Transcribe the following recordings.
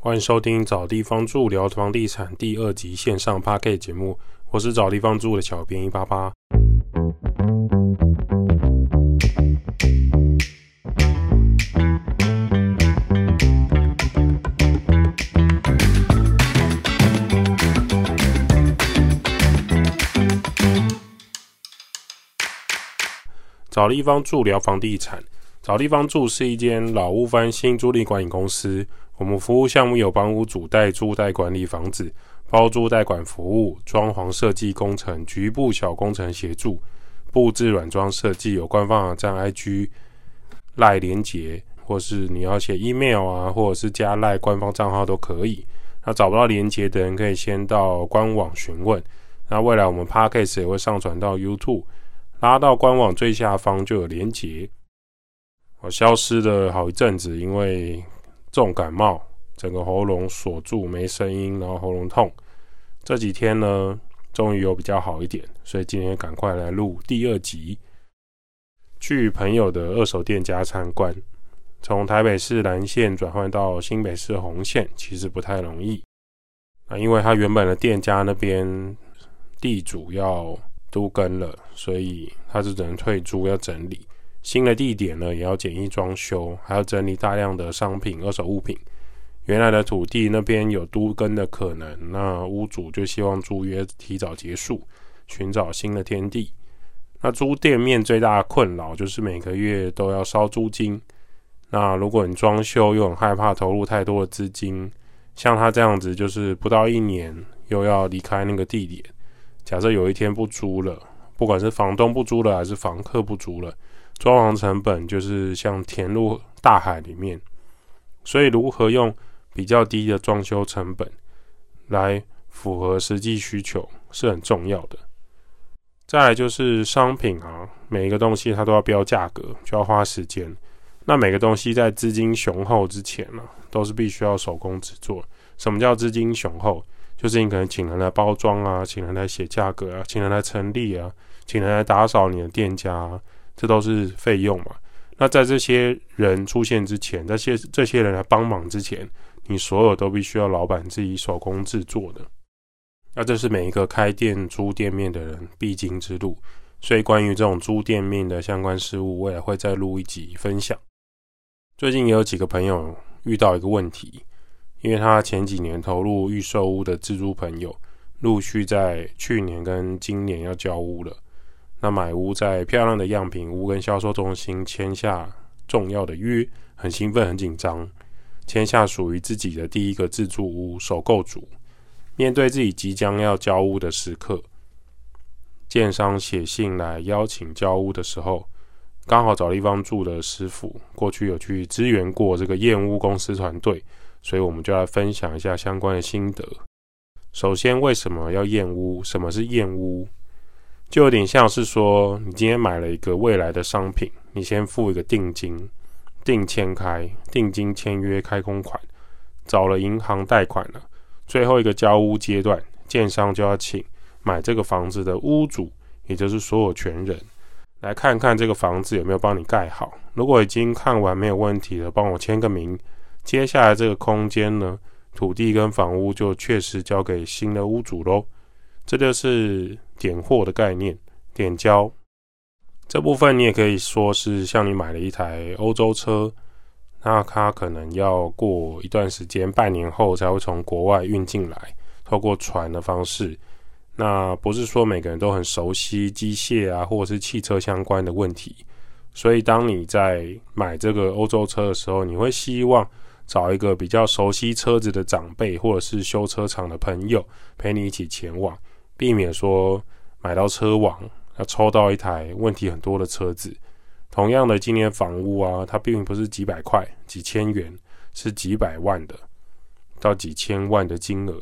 欢迎收听找地方住聊房地产第二集线上 p a r k 节目，我是找地方住的小编一八八。找地方住聊房地产，找地方住是一间老屋翻新租赁管理公司。我们服务项目有帮屋主代租代管理房子、包租代管服务、装潢设计工程、局部小工程协助、布置软装设计。有官方网站 IG 赖连接，或是你要写 email 啊，或者是加赖官方账号都可以。那找不到连接的人，可以先到官网询问。那未来我们 Podcast 也会上传到 YouTube，拉到官网最下方就有连接。我消失了好一阵子，因为。重感冒，整个喉咙锁住，没声音，然后喉咙痛。这几天呢，终于有比较好一点，所以今天赶快来录第二集。去朋友的二手店家参观，从台北市蓝线转换到新北市红线，其实不太容易啊，因为他原本的店家那边地主要都跟了，所以他就只能退租，要整理。新的地点呢，也要简易装修，还要整理大量的商品、二手物品。原来的土地那边有都更的可能，那屋主就希望租约提早结束，寻找新的天地。那租店面最大的困扰就是每个月都要烧租金。那如果你装修又很害怕投入太多的资金，像他这样子，就是不到一年又要离开那个地点。假设有一天不租了，不管是房东不租了，还是房客不租了。装潢成本就是像填入大海里面，所以如何用比较低的装修成本来符合实际需求是很重要的。再来就是商品啊，每一个东西它都要标价格，就要花时间。那每个东西在资金雄厚之前呢，都是必须要手工制作。什么叫资金雄厚？就是你可能请人来包装啊，请人来写价格啊，请人来成立啊，请人来打扫你的店家啊。这都是费用嘛？那在这些人出现之前，这些这些人来帮忙之前，你所有都必须要老板自己手工制作的。那这是每一个开店租店面的人必经之路。所以关于这种租店面的相关事务，我也会再录一集分享。最近也有几个朋友遇到一个问题，因为他前几年投入预售屋的自租朋友，陆续在去年跟今年要交屋了。那买屋在漂亮的样品屋跟销售中心签下重要的约，很兴奋很紧张，签下属于自己的第一个自住屋首购组。面对自己即将要交屋的时刻，建商写信来邀请交屋的时候，刚好找地方住的师傅过去有去支援过这个验屋公司团队，所以我们就来分享一下相关的心得。首先，为什么要验屋？什么是验屋？就有点像是说，你今天买了一个未来的商品，你先付一个定金，定签开，定金签约开工款，找了银行贷款了，最后一个交屋阶段，建商就要请买这个房子的屋主，也就是所有权人，来看看这个房子有没有帮你盖好。如果已经看完没有问题了，帮我签个名，接下来这个空间呢，土地跟房屋就确实交给新的屋主喽。这就是点货的概念，点交这部分你也可以说是像你买了一台欧洲车，那它可能要过一段时间，半年后才会从国外运进来，透过船的方式。那不是说每个人都很熟悉机械啊，或者是汽车相关的问题，所以当你在买这个欧洲车的时候，你会希望。找一个比较熟悉车子的长辈，或者是修车厂的朋友陪你一起前往，避免说买到车网要抽到一台问题很多的车子。同样的，今年房屋啊，它并不是几百块、几千元，是几百万的到几千万的金额。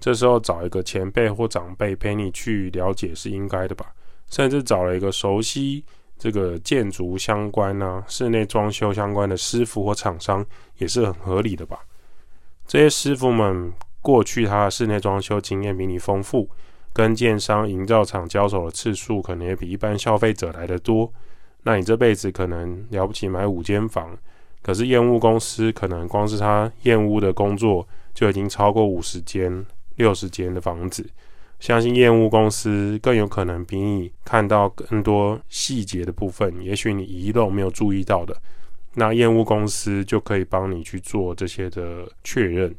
这时候找一个前辈或长辈陪你去了解是应该的吧？甚至找了一个熟悉。这个建筑相关啊，室内装修相关的师傅或厂商也是很合理的吧？这些师傅们过去他的室内装修经验比你丰富，跟建商、营造厂交手的次数可能也比一般消费者来的多。那你这辈子可能了不起买五间房，可是验屋公司可能光是他验屋的工作就已经超过五十间、六十间的房子。相信验屋公司更有可能比你看到更多细节的部分，也许你遗漏没有注意到的，那验屋公司就可以帮你去做这些的确认。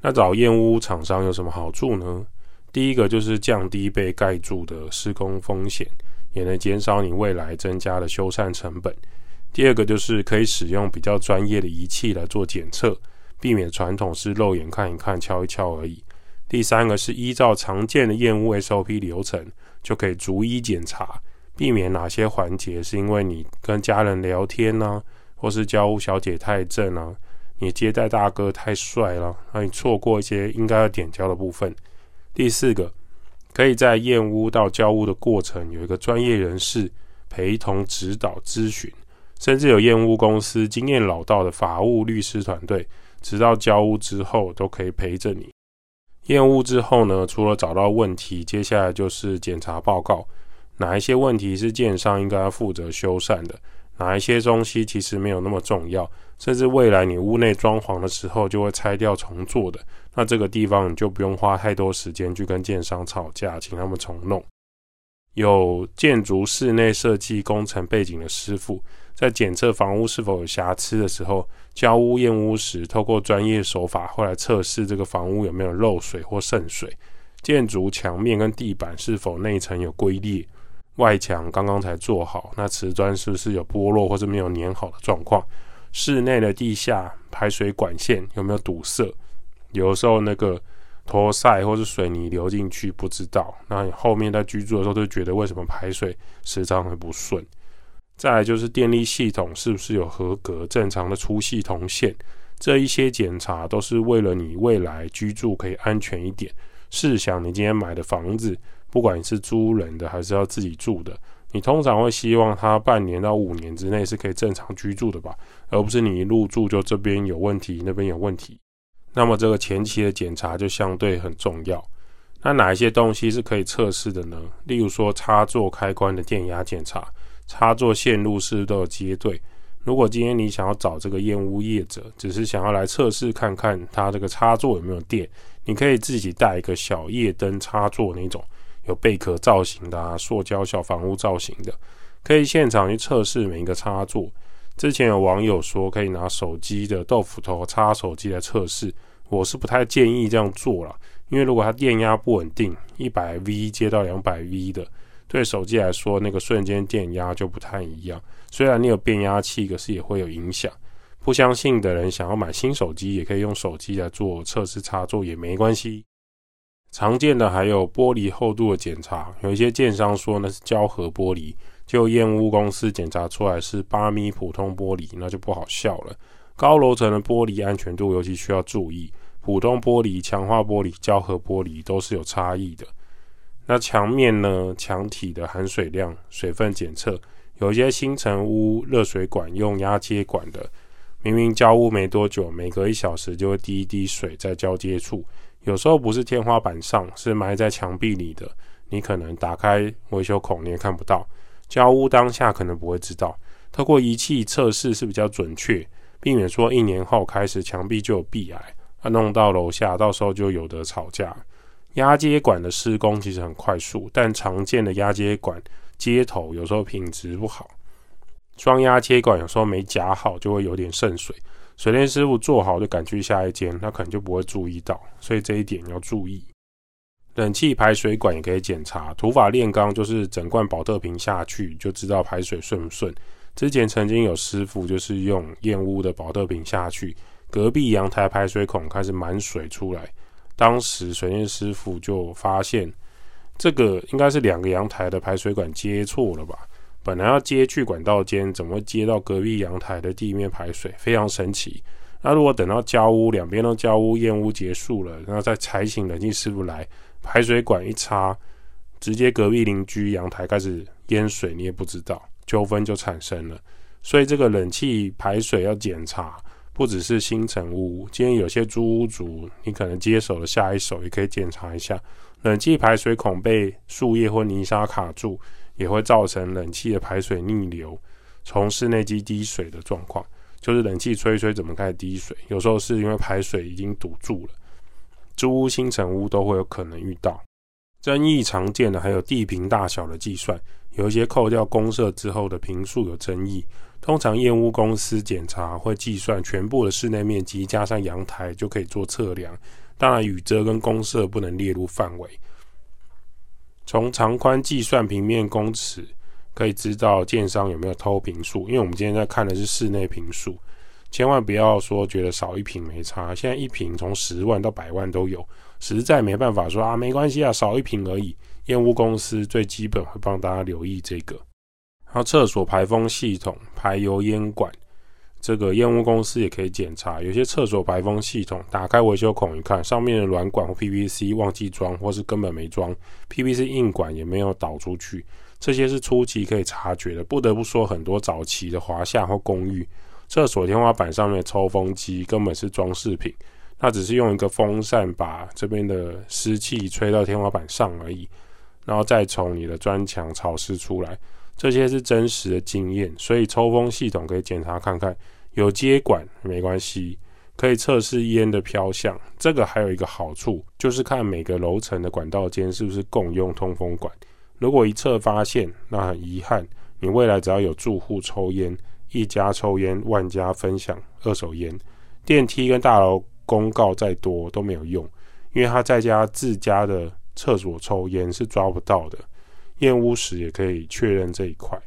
那找验屋厂商有什么好处呢？第一个就是降低被盖住的施工风险，也能减少你未来增加的修缮成本。第二个就是可以使用比较专业的仪器来做检测，避免传统是肉眼看一看、敲一敲而已。第三个是依照常见的验屋 SOP 流程，就可以逐一检查，避免哪些环节是因为你跟家人聊天呢，或是交屋小姐太正啊，你接待大哥太帅了，让你错过一些应该要点交的部分。第四个，可以在验屋到交屋的过程有一个专业人士陪同指导咨询，甚至有验屋公司经验老道的法务律师团队，直到交屋之后都可以陪着你。验屋之后呢，除了找到问题，接下来就是检查报告，哪一些问题是建商应该要负责修缮的，哪一些东西其实没有那么重要，甚至未来你屋内装潢的时候就会拆掉重做的，那这个地方你就不用花太多时间去跟建商吵架，请他们重弄。有建筑室内设计工程背景的师傅，在检测房屋是否有瑕疵的时候，交屋验屋时，透过专业手法后来测试这个房屋有没有漏水或渗水，建筑墙面跟地板是否内层有龟裂，外墙刚刚才做好，那瓷砖是不是有剥落或是没有粘好的状况，室内的地下排水管线有没有堵塞，有时候那个。拖塞或是水泥流进去，不知道。那你后面在居住的时候，就觉得为什么排水时常会不顺。再来就是电力系统是不是有合格、正常的出系统线，这一些检查都是为了你未来居住可以安全一点。试想你今天买的房子，不管你是租人的还是要自己住的，你通常会希望它半年到五年之内是可以正常居住的吧，而不是你一入住就这边有问题，那边有问题。那么这个前期的检查就相对很重要。那哪一些东西是可以测试的呢？例如说插座开关的电压检查，插座线路是不是都有接对？如果今天你想要找这个验屋业者，只是想要来测试看看它这个插座有没有电，你可以自己带一个小夜灯插座那种有贝壳造型的，塑胶小房屋造型的，可以现场去测试每一个插座。之前有网友说可以拿手机的豆腐头插手机来测试，我是不太建议这样做了，因为如果它电压不稳定，一百 V 接到两百 V 的，对手机来说那个瞬间电压就不太一样。虽然你有变压器，可是也会有影响。不相信的人想要买新手机，也可以用手机来做测试插座也没关系。常见的还有玻璃厚度的检查，有一些建商说那是胶合玻璃。就验屋公司检查出来是八米普通玻璃，那就不好笑了。高楼层的玻璃安全度尤其需要注意。普通玻璃、强化玻璃、胶合玻璃都是有差异的。那墙面呢？墙体的含水量、水分检测，有一些新城屋热水管用压接管的，明明交屋没多久，每隔一小时就会滴一滴水在交接处。有时候不是天花板上，是埋在墙壁里的，你可能打开维修孔你也看不到。交屋当下可能不会知道，透过仪器测试是比较准确，避免说一年后开始墙壁就有壁癌，啊弄到楼下，到时候就有得吵架。压接管的施工其实很快速，但常见的压接管接头有时候品质不好，双压接管有时候没夹好就会有点渗水，水电师傅做好就赶去下一间，他可能就不会注意到，所以这一点要注意。冷气排水管也可以检查，土法炼钢就是整罐保特瓶下去就知道排水顺不顺。之前曾经有师傅就是用燕屋的保特瓶下去，隔壁阳台排水孔开始满水出来，当时水电师傅就发现这个应该是两个阳台的排水管接错了吧？本来要接去管道间，怎么会接到隔壁阳台的地面排水？非常神奇。那如果等到交屋两边都交屋验屋结束了，然后再才请冷气师傅来。排水管一插，直接隔壁邻居阳台开始淹水，你也不知道，纠纷就产生了。所以这个冷气排水要检查，不只是新城屋，今天有些租屋主，你可能接手了下一手也可以检查一下，冷气排水孔被树叶或泥沙卡住，也会造成冷气的排水逆流，从室内机滴水的状况。就是冷气吹一吹怎么开始滴水，有时候是因为排水已经堵住了。租屋、新城屋都会有可能遇到。争议常见的还有地坪大小的计算，有一些扣掉公设之后的坪数有争议。通常验屋公司检查会计算全部的室内面积加上阳台就可以做测量，当然雨遮跟公设不能列入范围。从长宽计算平面公尺。可以知道建商有没有偷平数，因为我们今天在看的是室内平数，千万不要说觉得少一瓶没差。现在一瓶从十万到百万都有，实在没办法说啊，没关系啊，少一瓶而已。验屋公司最基本会帮大家留意这个。还有厕所排风系统、排油烟管，这个验屋公司也可以检查。有些厕所排风系统打开维修孔一看，上面的软管或 PVC 忘记装，或是根本没装，PVC 硬管也没有导出去。这些是初期可以察觉的。不得不说，很多早期的华夏或公寓厕所天花板上面的抽风机根本是装饰品，它只是用一个风扇把这边的湿气吹到天花板上而已，然后再从你的砖墙潮湿出来。这些是真实的经验，所以抽风系统可以检查看看，有接管没关系，可以测试烟的飘向。这个还有一个好处，就是看每个楼层的管道间是不是共用通风管。如果一侧发现，那很遗憾，你未来只要有住户抽烟，一家抽烟，万家分享二手烟。电梯跟大楼公告再多都没有用，因为他在家自家的厕所抽烟是抓不到的。验屋时也可以确认这一块。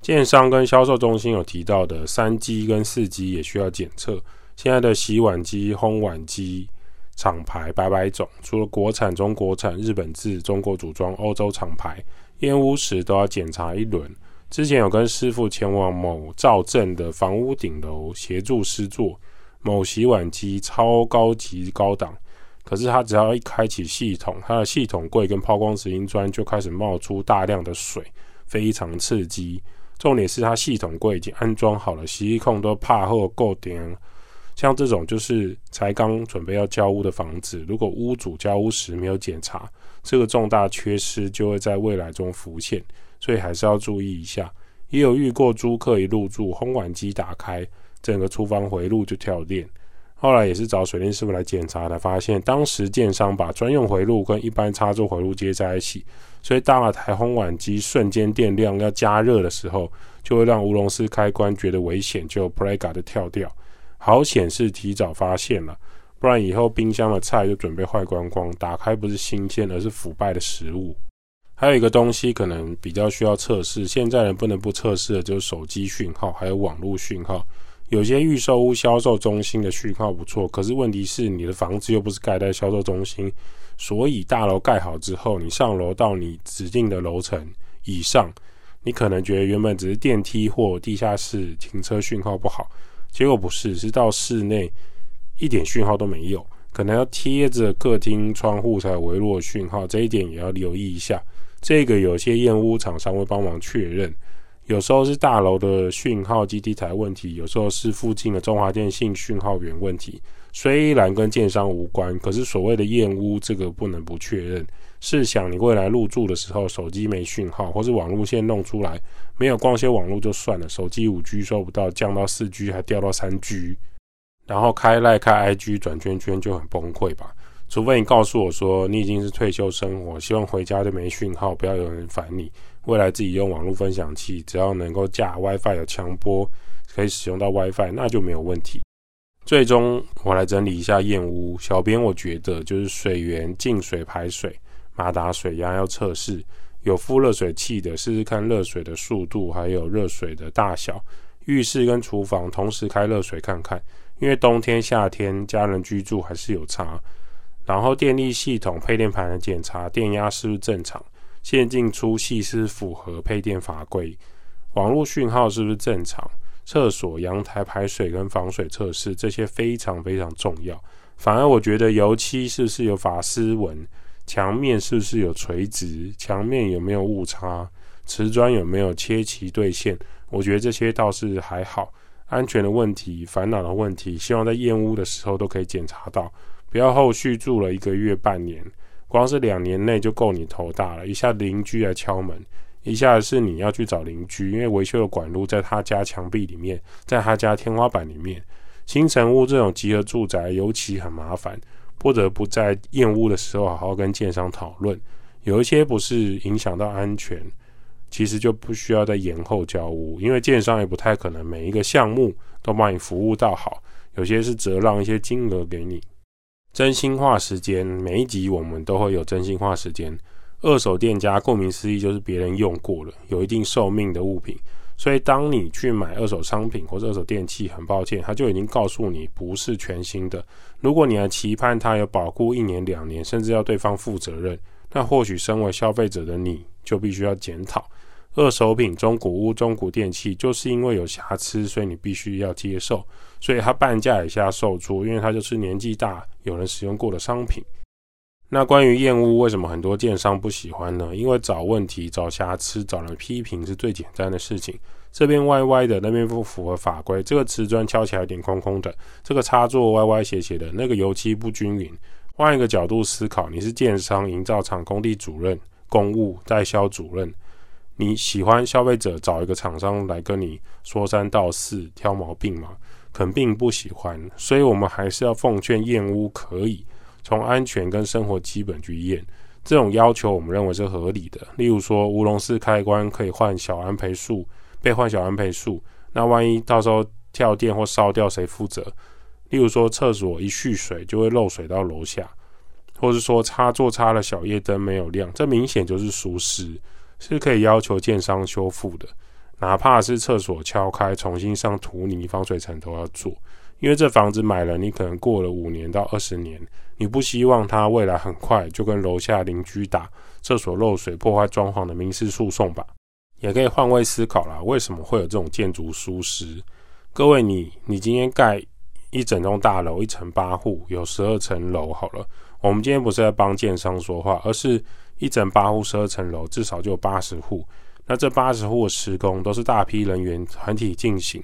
建商跟销售中心有提到的三机跟四机也需要检测。现在的洗碗机、烘碗机。厂牌百百种，除了国产、中国产、日本制、中国组装、欧洲厂牌，验屋时都要检查一轮。之前有跟师傅前往某造镇的房屋顶楼协助施作，某洗碗机超高级高档，可是它只要一开启系统，它的系统柜跟抛光石英砖就开始冒出大量的水，非常刺激。重点是它系统柜已经安装好了，洗衣控都怕后够点。像这种就是才刚准备要交屋的房子，如果屋主交屋时没有检查，这个重大缺失就会在未来中浮现，所以还是要注意一下。也有遇过租客一入住，烘碗机打开，整个厨房回路就跳电。后来也是找水电师傅来检查，才发现当时建商把专用回路跟一般插座回路接在一起，所以当了台烘碗机瞬间电量要加热的时候，就会让乌龙式开关觉得危险，就 Prega 的跳掉。好显示提早发现了，不然以后冰箱的菜就准备坏光光。打开不是新鲜，而是腐败的食物。还有一个东西可能比较需要测试，现在人不能不测试的就是手机讯号，还有网络讯号。有些预售屋销售中心的讯号不错，可是问题是你的房子又不是盖在销售中心，所以大楼盖好之后，你上楼到你指定的楼层以上，你可能觉得原本只是电梯或地下室停车讯号不好。结果不是，是到室内一点讯号都没有，可能要贴着客厅窗户才有微弱讯号，这一点也要留意一下。这个有些验屋厂商会帮忙确认，有时候是大楼的讯号基地台问题，有时候是附近的中华电信讯号源问题。虽然跟建商无关，可是所谓的验屋，这个不能不确认。试想你未来入住的时候，手机没讯号，或是网路线弄出来没有光纤网络就算了，手机五 G 收不到，降到四 G 还掉到三 G，然后开赖开 IG 转圈圈就很崩溃吧？除非你告诉我说你已经是退休生活，希望回家就没讯号，不要有人烦你，未来自己用网络分享器，只要能够架 WiFi 有强波可以使用到 WiFi，那就没有问题。最终我来整理一下燕屋，小编我觉得就是水源进水排水。马达水压要测试，有敷热水器的试试看热水的速度，还有热水的大小。浴室跟厨房同时开热水看看，因为冬天夏天家人居住还是有差。然后电力系统配电盘的检查，电压是不是正常，线进出系是符合配电法规，网络讯号是不是正常，厕所阳台排水跟防水测试这些非常非常重要。反而我觉得油漆是不是有法丝纹？墙面是不是有垂直？墙面有没有误差？瓷砖有没有切齐对线？我觉得这些倒是还好。安全的问题、烦恼的问题，希望在验屋的时候都可以检查到，不要后续住了一个月、半年，光是两年内就够你头大了。一下邻居来敲门，一下子是你要去找邻居，因为维修的管路在他家墙壁里面，在他家天花板里面。新城屋这种集合住宅尤其很麻烦，不得不在验屋的时候好好跟建商讨论。有一些不是影响到安全，其实就不需要再延后交屋，因为建商也不太可能每一个项目都帮你服务到好，有些是折让一些金额给你。真心话时间，每一集我们都会有真心话时间。二手店家顾名思义就是别人用过了、有一定寿命的物品，所以当你去买二手商品或者二手电器，很抱歉，他就已经告诉你不是全新的。如果你还期盼他有保固一年两年，甚至要对方负责任，那或许身为消费者的你就必须要检讨。二手品、中古屋、中古电器，就是因为有瑕疵，所以你必须要接受，所以它半价以下售出，因为它就是年纪大、有人使用过的商品。那关于验屋，为什么很多建商不喜欢呢？因为找问题、找瑕疵、找人批评是最简单的事情。这边歪歪的，那边不符合法规。这个瓷砖敲起来有点空空的，这个插座歪歪斜斜的，那个油漆不均匀。换一个角度思考，你是建商、营造厂、工地主任、公务代销主任，你喜欢消费者找一个厂商来跟你说三道四、挑毛病吗？肯定不喜欢。所以我们还是要奉劝验屋可以。从安全跟生活基本去验，这种要求我们认为是合理的。例如说，乌龙式开关可以换小安培数，被换小安培数，那万一到时候跳电或烧掉，谁负责？例如说，厕所一蓄水就会漏水到楼下，或是说插座插了小夜灯没有亮，这明显就是疏失，是可以要求建商修复的。哪怕是厕所敲开重新上土泥防水层都要做。因为这房子买了，你可能过了五年到二十年，你不希望它未来很快就跟楼下邻居打厕所漏水破坏装潢的民事诉讼吧？也可以换位思考啦，为什么会有这种建筑疏失？各位，你你今天盖一整栋大楼，一层八户，有十二层楼，好了，我们今天不是在帮建商说话，而是一整八户十二层楼，至少就有八十户，那这八十户的施工都是大批人员团体进行。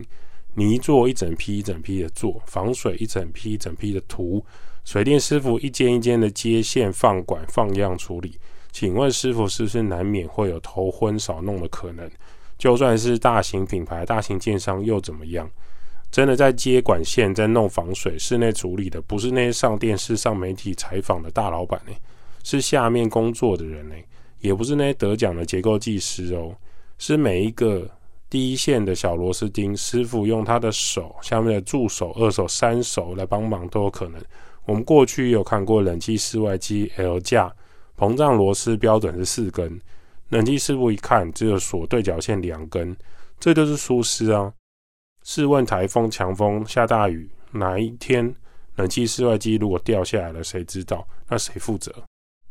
泥做一整批一整批的做，防水一整批一整批的涂，水电师傅一间一间的接线放管放样处理。请问师傅是不是难免会有头昏少弄的可能？就算是大型品牌、大型建商又怎么样？真的在接管线、在弄防水、室内处理的，不是那些上电视、上媒体采访的大老板呢？是下面工作的人呢？也不是那些得奖的结构技师哦，是每一个。第一线的小螺丝钉师傅用他的手，下面的助手、二手、三手来帮忙都有可能。我们过去有看过冷气室外机 L 架膨胀螺丝标准是四根，冷气师傅一看只有锁对角线两根，这就是疏失啊！试问台风、强风、下大雨，哪一天冷气室外机如果掉下来了，谁知道？那谁负责？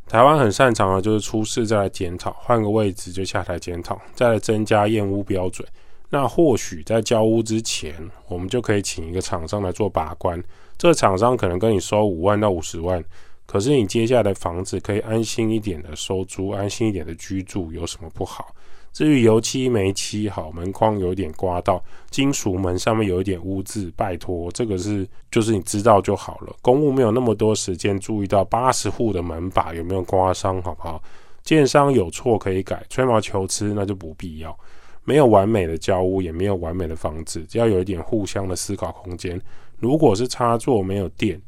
台湾很擅长的就是出事再来检讨，换个位置就下台检讨，再来增加验屋标准。那或许在交屋之前，我们就可以请一个厂商来做把关。这个厂商可能跟你收五万到五十万，可是你接下来的房子可以安心一点的收租，安心一点的居住，有什么不好？至于油漆没漆好，门框有点刮到，金属门上面有一点污渍，拜托，这个是就是你知道就好了。公务没有那么多时间注意到八十户的门把有没有刮伤，好不好？建商有错可以改，吹毛求疵那就不必要。没有完美的交屋，也没有完美的房子，只要有一点互相的思考空间。如果是插座没有电，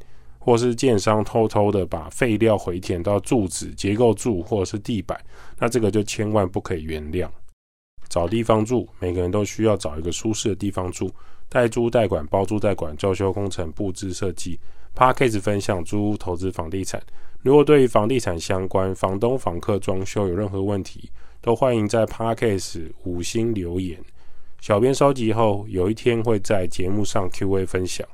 或是建商偷偷的把废料回填到柱子、结构柱或者是地板，那这个就千万不可以原谅。找地方住，每个人都需要找一个舒适的地方住。代租代管、包租代管、装修工程、布置设计。p a r k a s e 分享租屋投资房地产。如果对于房地产相关、房东、房客装修有任何问题，都欢迎在 p a r k a s e 五星留言。小编收集后，有一天会在节目上 Q&A 分享。